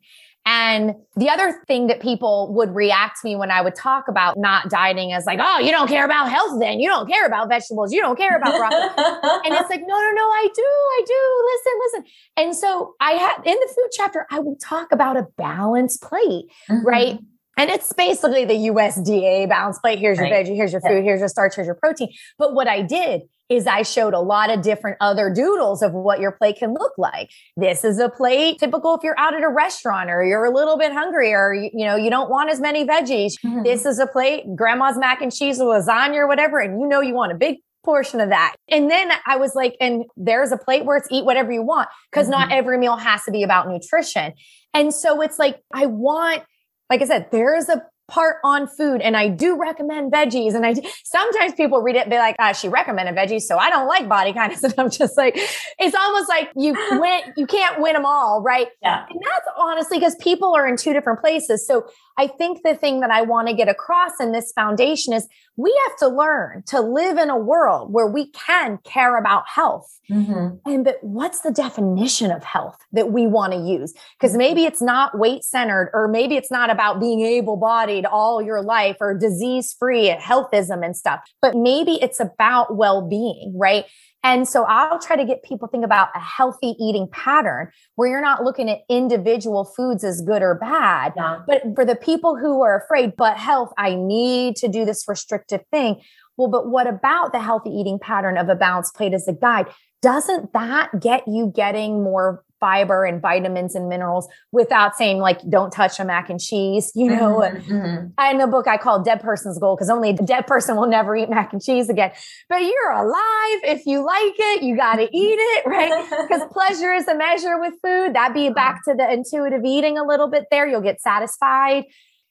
and the other thing that people would react to me when I would talk about not dieting is like, oh, you don't care about health then. You don't care about vegetables. You don't care about broccoli. and it's like, no, no, no, I do. I do. Listen, listen. And so I had in the food chapter, I will talk about a balanced plate, mm-hmm. right? And it's basically the USDA balanced plate. Here's right. your veggie, here's your food, here's your starch, here's your protein. But what I did is I showed a lot of different other doodles of what your plate can look like. This is a plate typical if you're out at a restaurant or you're a little bit hungry or you, you know you don't want as many veggies. Mm-hmm. This is a plate grandma's mac and cheese or lasagna or whatever and you know you want a big portion of that. And then I was like, and there's a plate where it's eat whatever you want because mm-hmm. not every meal has to be about nutrition. And so it's like, I want like I said, there is a part on food and I do recommend veggies. And I do, sometimes people read it and be like, ah, she recommended veggies. So I don't like body kindness. And I'm just like, it's almost like you win, you can't win them all. Right. Yeah. And that's honestly because people are in two different places. So I think the thing that I want to get across in this foundation is we have to learn to live in a world where we can care about health. Mm-hmm. And but what's the definition of health that we want to use? Because maybe it's not weight centered, or maybe it's not about being able bodied all your life or disease free, healthism and stuff, but maybe it's about well being, right? And so I'll try to get people think about a healthy eating pattern where you're not looking at individual foods as good or bad. Yeah. But for the people who are afraid, but health, I need to do this restrictive thing. Well, but what about the healthy eating pattern of a balanced plate as a guide? Doesn't that get you getting more fiber and vitamins and minerals without saying like don't touch a mac and cheese you know? Mm-hmm, mm-hmm. in the book i call dead person's goal because only a dead person will never eat mac and cheese again. But you're alive if you like it you got to eat it right? Because pleasure is a measure with food. That be back to the intuitive eating a little bit there. You'll get satisfied.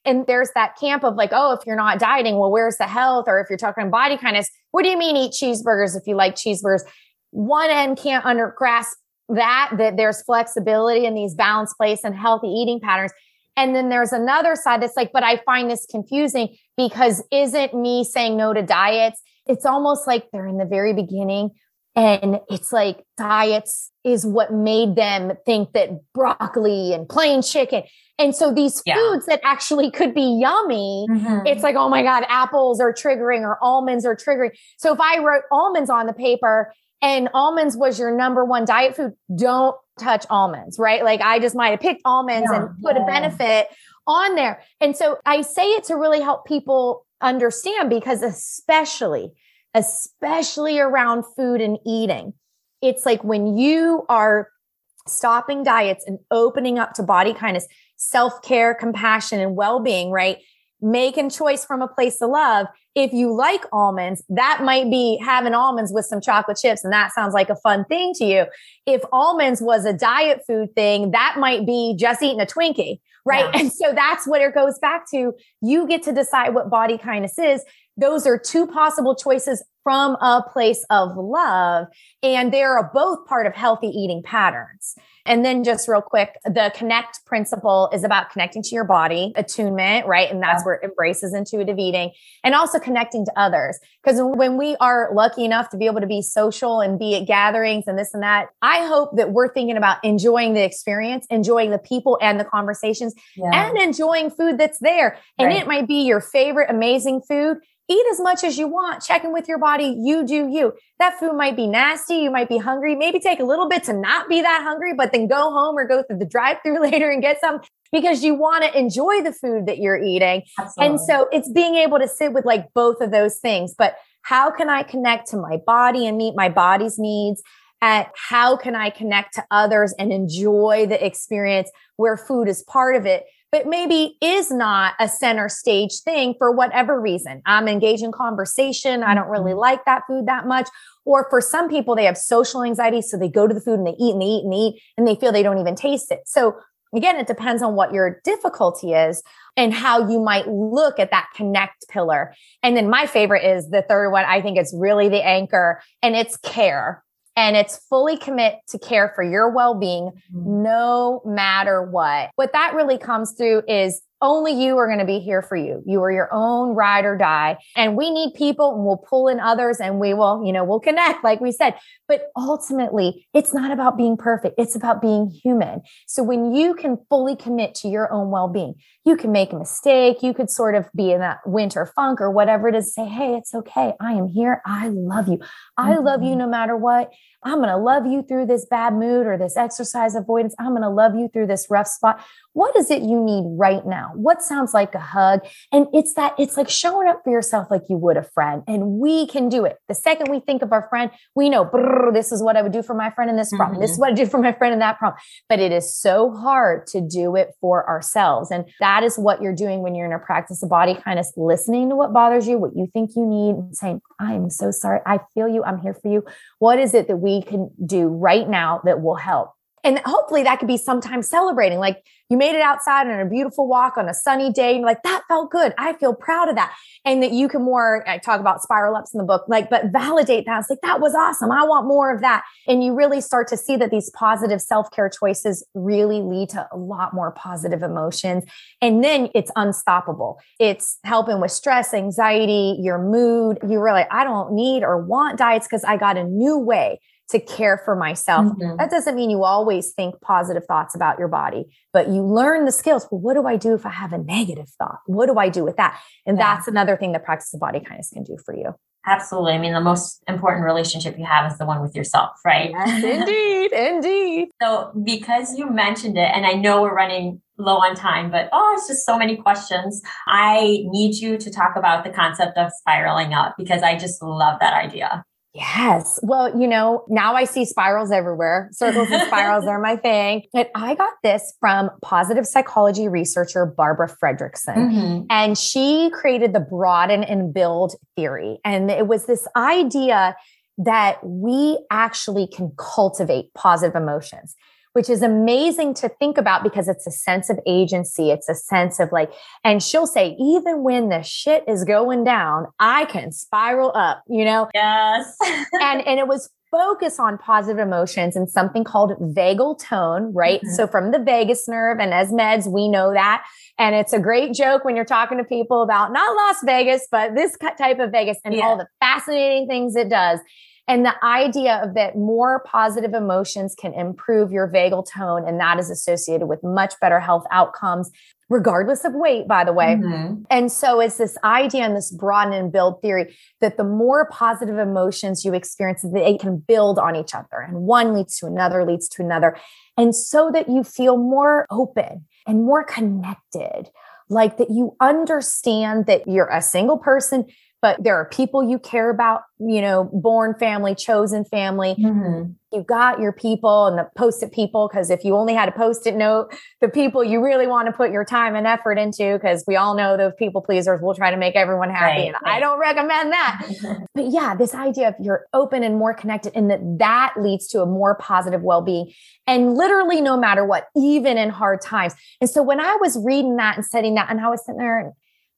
And there's that camp of like, oh, if you're not dieting, well, where's the health? Or if you're talking body kindness, what do you mean eat cheeseburgers if you like cheeseburgers? One end can't under grasp that, that there's flexibility in these balanced place and healthy eating patterns. And then there's another side that's like, but I find this confusing because isn't me saying no to diets? It's almost like they're in the very beginning and it's like diets is what made them think that broccoli and plain chicken and so these yeah. foods that actually could be yummy, mm-hmm. it's like, oh my God, apples are triggering or almonds are triggering. So if I wrote almonds on the paper and almonds was your number one diet food, don't touch almonds, right? Like I just might have picked almonds yeah. and put yeah. a benefit on there. And so I say it to really help people understand because especially, especially around food and eating, it's like when you are stopping diets and opening up to body kindness, self care, compassion, and well being, right? Making choice from a place of love. If you like almonds, that might be having almonds with some chocolate chips. And that sounds like a fun thing to you. If almonds was a diet food thing, that might be just eating a Twinkie, right? Yeah. And so that's what it goes back to. You get to decide what body kindness is. Those are two possible choices from a place of love. And they are both part of healthy eating patterns. And then just real quick, the connect principle is about connecting to your body, attunement, right? And that's yeah. where it embraces intuitive eating and also connecting to others. Because when we are lucky enough to be able to be social and be at gatherings and this and that, I hope that we're thinking about enjoying the experience, enjoying the people and the conversations yeah. and enjoying food that's there. And right. it might be your favorite amazing food eat as much as you want. Check in with your body. You do you. That food might be nasty. You might be hungry. Maybe take a little bit to not be that hungry, but then go home or go through the drive through later and get some because you want to enjoy the food that you're eating. Absolutely. And so it's being able to sit with like both of those things. But how can I connect to my body and meet my body's needs? At how can I connect to others and enjoy the experience where food is part of it but maybe is not a center stage thing for whatever reason. I'm engaged in conversation. I don't really mm-hmm. like that food that much. Or for some people, they have social anxiety. So they go to the food and they eat and they eat and they eat and they feel they don't even taste it. So again, it depends on what your difficulty is and how you might look at that connect pillar. And then my favorite is the third one. I think it's really the anchor and it's care and it's fully commit to care for your well-being mm-hmm. no matter what. What that really comes through is only you are going to be here for you. You are your own ride or die. And we need people and we'll pull in others and we will, you know, we'll connect, like we said. But ultimately, it's not about being perfect. It's about being human. So when you can fully commit to your own well being, you can make a mistake. You could sort of be in that winter funk or whatever it is. Say, hey, it's okay. I am here. I love you. I mm-hmm. love you mm-hmm. no matter what. I'm going to love you through this bad mood or this exercise avoidance. I'm going to love you through this rough spot. What is it you need right now? What sounds like a hug? And it's that, it's like showing up for yourself like you would a friend. And we can do it. The second we think of our friend, we know this is what I would do for my friend in this problem. Mm-hmm. This is mm-hmm. what I do for my friend in that problem. But it is so hard to do it for ourselves. And that is what you're doing when you're in a practice of body kindness, listening to what bothers you, what you think you need, and saying, I'm so sorry. I feel you. I'm here for you. What is it that we can do right now that will help? And hopefully that could be sometimes celebrating. Like you made it outside on a beautiful walk on a sunny day. And like, that felt good. I feel proud of that. And that you can more, I talk about spiral ups in the book, like, but validate that. It's like, that was awesome. I want more of that. And you really start to see that these positive self care choices really lead to a lot more positive emotions. And then it's unstoppable. It's helping with stress, anxiety, your mood. You really, I don't need or want diets because I got a new way to care for myself. Mm-hmm. That doesn't mean you always think positive thoughts about your body, but you learn the skills. Well, what do I do if I have a negative thought? What do I do with that? And yeah. that's another thing the practice of body kindness can do for you. Absolutely. I mean, the most important relationship you have is the one with yourself, right? Yes, indeed. indeed. So, because you mentioned it, and I know we're running low on time, but oh, it's just so many questions. I need you to talk about the concept of spiraling up because I just love that idea. Yes. Well, you know, now I see spirals everywhere. Circles and spirals are my thing. And I got this from positive psychology researcher Barbara Fredrickson. Mm-hmm. And she created the broaden and build theory. And it was this idea that we actually can cultivate positive emotions which is amazing to think about because it's a sense of agency. It's a sense of like, and she'll say, even when the shit is going down, I can spiral up, you know? Yes. and, and it was focus on positive emotions and something called vagal tone, right? Mm-hmm. So from the vagus nerve and as meds, we know that. And it's a great joke when you're talking to people about not Las Vegas, but this type of vagus and yeah. all the fascinating things it does. And the idea of that more positive emotions can improve your vagal tone, and that is associated with much better health outcomes, regardless of weight, by the way. Mm-hmm. And so it's this idea and this broaden and build theory that the more positive emotions you experience, they can build on each other. And one leads to another, leads to another. And so that you feel more open and more connected, like that you understand that you're a single person but there are people you care about, you know, born family, chosen family. Mm-hmm. You got your people and the post it people. Cause if you only had a post it note, the people you really want to put your time and effort into, because we all know those people pleasers will try to make everyone happy. Right, and right. I don't recommend that. but yeah, this idea of you're open and more connected and that that leads to a more positive well being. And literally, no matter what, even in hard times. And so when I was reading that and setting that, and I was sitting there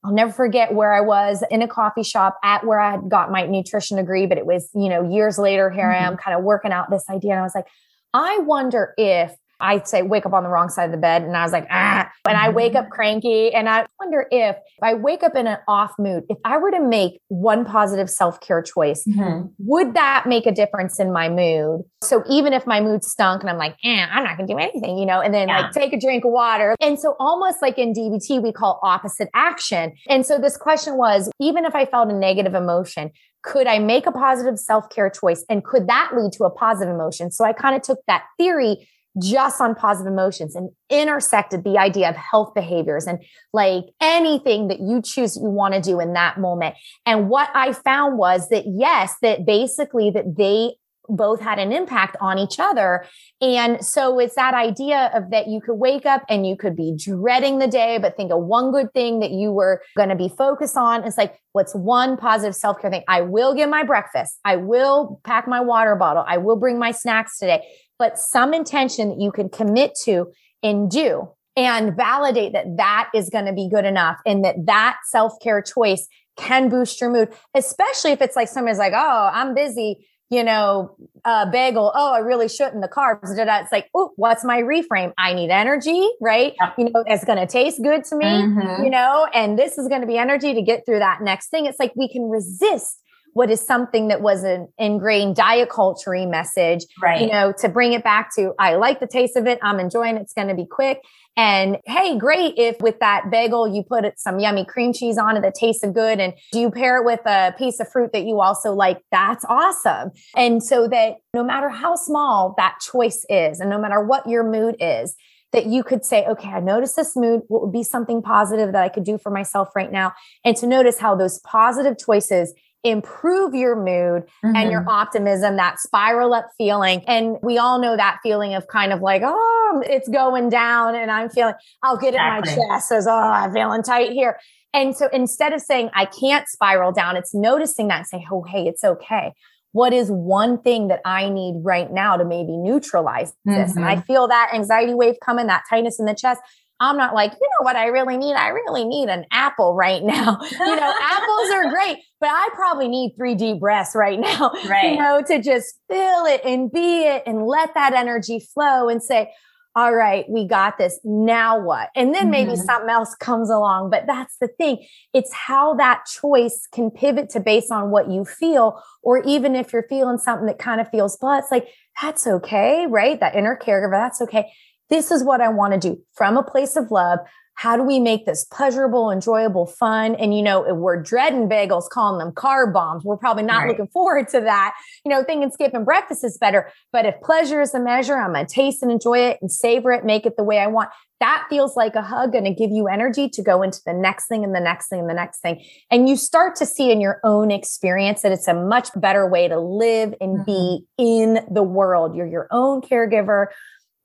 I'll never forget where I was in a coffee shop at where I had got my nutrition degree, but it was, you know, years later, here mm-hmm. I am kind of working out this idea. And I was like, I wonder if I say wake up on the wrong side of the bed and I was like, ah, and I wake up cranky. And I wonder if, if I wake up in an off mood, if I were to make one positive self care choice, mm-hmm. would that make a difference in my mood? So even if my mood stunk and I'm like, eh, I'm not gonna do anything, you know, and then yeah. like take a drink of water. And so almost like in DBT, we call opposite action. And so this question was, even if I felt a negative emotion, could I make a positive self care choice? And could that lead to a positive emotion? So I kind of took that theory just on positive emotions and intersected the idea of health behaviors and like anything that you choose you want to do in that moment. And what I found was that yes, that basically that they both had an impact on each other. And so it's that idea of that you could wake up and you could be dreading the day, but think of one good thing that you were going to be focused on. It's like, what's one positive self care thing? I will get my breakfast. I will pack my water bottle. I will bring my snacks today but some intention that you can commit to and do and validate that that is going to be good enough and that that self-care choice can boost your mood, especially if it's like somebody's like, oh, I'm busy, you know, uh, bagel. Oh, I really shouldn't. The carbs. It's like, oh, what's my reframe? I need energy, right? Yep. You know, it's going to taste good to me, mm-hmm. you know, and this is going to be energy to get through that next thing. It's like we can resist what is something that was an ingrained diet culture message, right. you know, to bring it back to, I like the taste of it. I'm enjoying it. It's going to be quick. And hey, great if with that bagel you put some yummy cream cheese on it that tasted good and do you pair it with a piece of fruit that you also like, that's awesome. And so that no matter how small that choice is and no matter what your mood is, that you could say, okay, I notice this mood. What would be something positive that I could do for myself right now? And to notice how those positive choices improve your mood mm-hmm. and your mm-hmm. optimism, that spiral up feeling. And we all know that feeling of kind of like, oh, it's going down and I'm feeling, I'll get exactly. in my chest as, oh, I'm feeling tight here. And so instead of saying, I can't spiral down, it's noticing that and say, oh, hey, it's okay. What is one thing that I need right now to maybe neutralize this? Mm-hmm. And I mm-hmm. feel that anxiety wave coming, that tightness in the chest. I'm not like, you know what I really need? I really need an apple right now. you know, apples are great, but I probably need three deep breaths right now, right. you know, to just feel it and be it and let that energy flow and say, all right, we got this. Now what? And then maybe mm-hmm. something else comes along. But that's the thing. It's how that choice can pivot to based on what you feel, or even if you're feeling something that kind of feels but it's like, that's okay, right? That inner caregiver, that's okay this is what I want to do from a place of love. how do we make this pleasurable, enjoyable, fun? And, you know, we're dreading bagels, calling them carb bombs. We're probably not right. looking forward to that, you know, thinking skipping breakfast is better. But if pleasure is the measure, I'm going to taste and enjoy it and savor it, make it the way I want. That feels like a hug and to give you energy to go into the next thing and the next thing and the next thing. And you start to see in your own experience that it's a much better way to live and mm-hmm. be in the world. You're your own caregiver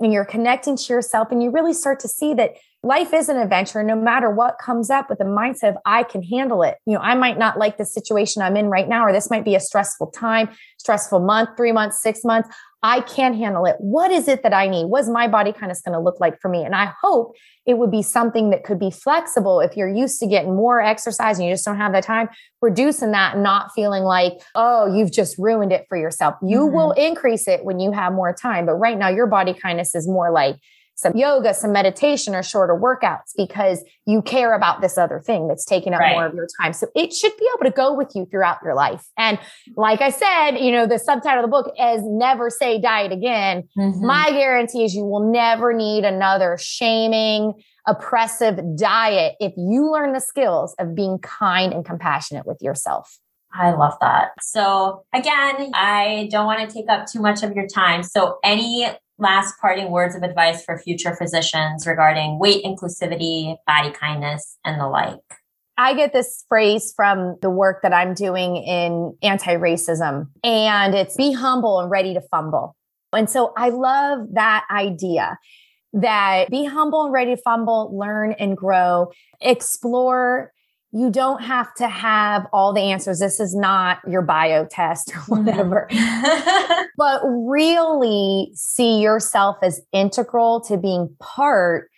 and you're connecting to yourself and you really start to see that life is an adventure no matter what comes up with the mindset of i can handle it you know i might not like the situation i'm in right now or this might be a stressful time stressful month three months six months. I can handle it. What is it that i need? What's my body kind of going to look like for me? And i hope it would be something that could be flexible if you're used to getting more exercise and you just don't have the time reducing that not feeling like oh you've just ruined it for yourself. You mm-hmm. will increase it when you have more time but right now your body kindness is more like some yoga, some meditation, or shorter workouts because you care about this other thing that's taking up right. more of your time. So it should be able to go with you throughout your life. And like I said, you know, the subtitle of the book is Never Say Diet Again. Mm-hmm. My guarantee is you will never need another shaming, oppressive diet if you learn the skills of being kind and compassionate with yourself. I love that. So, again, I don't want to take up too much of your time. So, any last parting words of advice for future physicians regarding weight inclusivity, body kindness, and the like? I get this phrase from the work that I'm doing in anti racism, and it's be humble and ready to fumble. And so I love that idea that be humble and ready to fumble, learn and grow, explore you don't have to have all the answers. This is not your bio test or mm-hmm. whatever. but really see yourself as integral to being part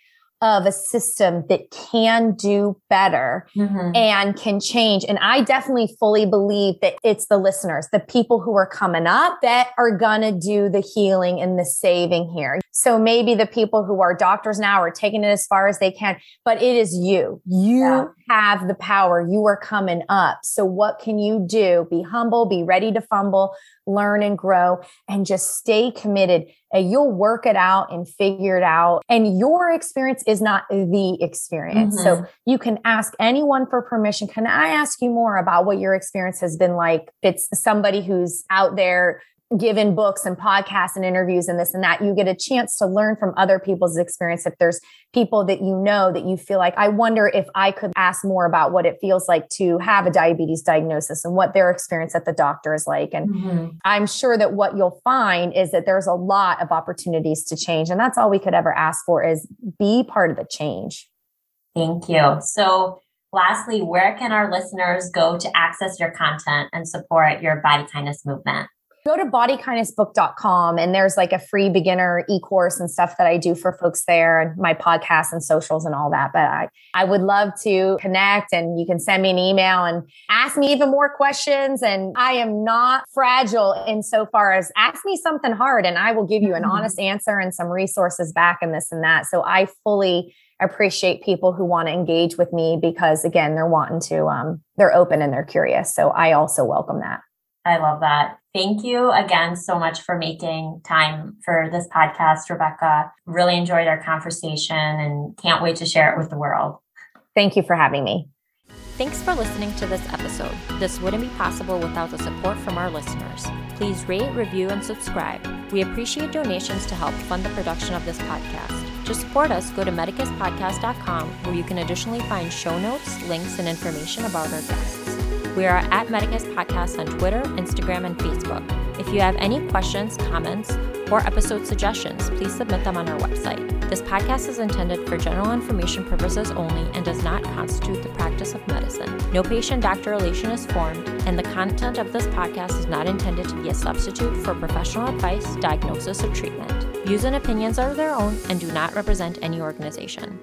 of a system that can do better mm-hmm. and can change. And I definitely fully believe that it's the listeners, the people who are coming up that are going to do the healing and the saving here. So maybe the people who are doctors now are taking it as far as they can, but it is you. You yeah. have the power. You are coming up. So what can you do? Be humble, be ready to fumble, learn and grow, and just stay committed. And you'll work it out and figure it out. And your experience is not the experience. Mm-hmm. So you can ask anyone for permission. Can I ask you more about what your experience has been like? It's somebody who's out there given books and podcasts and interviews and this and that, you get a chance to learn from other people's experience. If there's people that you know that you feel like, I wonder if I could ask more about what it feels like to have a diabetes diagnosis and what their experience at the doctor is like. And mm-hmm. I'm sure that what you'll find is that there's a lot of opportunities to change. And that's all we could ever ask for is be part of the change. Thank you. So, lastly, where can our listeners go to access your content and support your body kindness movement? Go to bodykindnessbook.com and there's like a free beginner e-course and stuff that I do for folks there and my podcast and socials and all that. But I, I would love to connect and you can send me an email and ask me even more questions. And I am not fragile in so far as ask me something hard and I will give you an mm-hmm. honest answer and some resources back and this and that. So I fully appreciate people who want to engage with me because again, they're wanting to, um, they're open and they're curious. So I also welcome that. I love that. Thank you again so much for making time for this podcast, Rebecca. Really enjoyed our conversation and can't wait to share it with the world. Thank you for having me. Thanks for listening to this episode. This wouldn't be possible without the support from our listeners. Please rate, review, and subscribe. We appreciate donations to help fund the production of this podcast. To support us, go to medicuspodcast.com where you can additionally find show notes, links, and information about our guests. We are at Medicus Podcast on Twitter, Instagram, and Facebook. If you have any questions, comments, or episode suggestions, please submit them on our website. This podcast is intended for general information purposes only and does not constitute the practice of medicine. No patient doctor relation is formed, and the content of this podcast is not intended to be a substitute for professional advice, diagnosis, or treatment. Views and opinions are their own and do not represent any organization.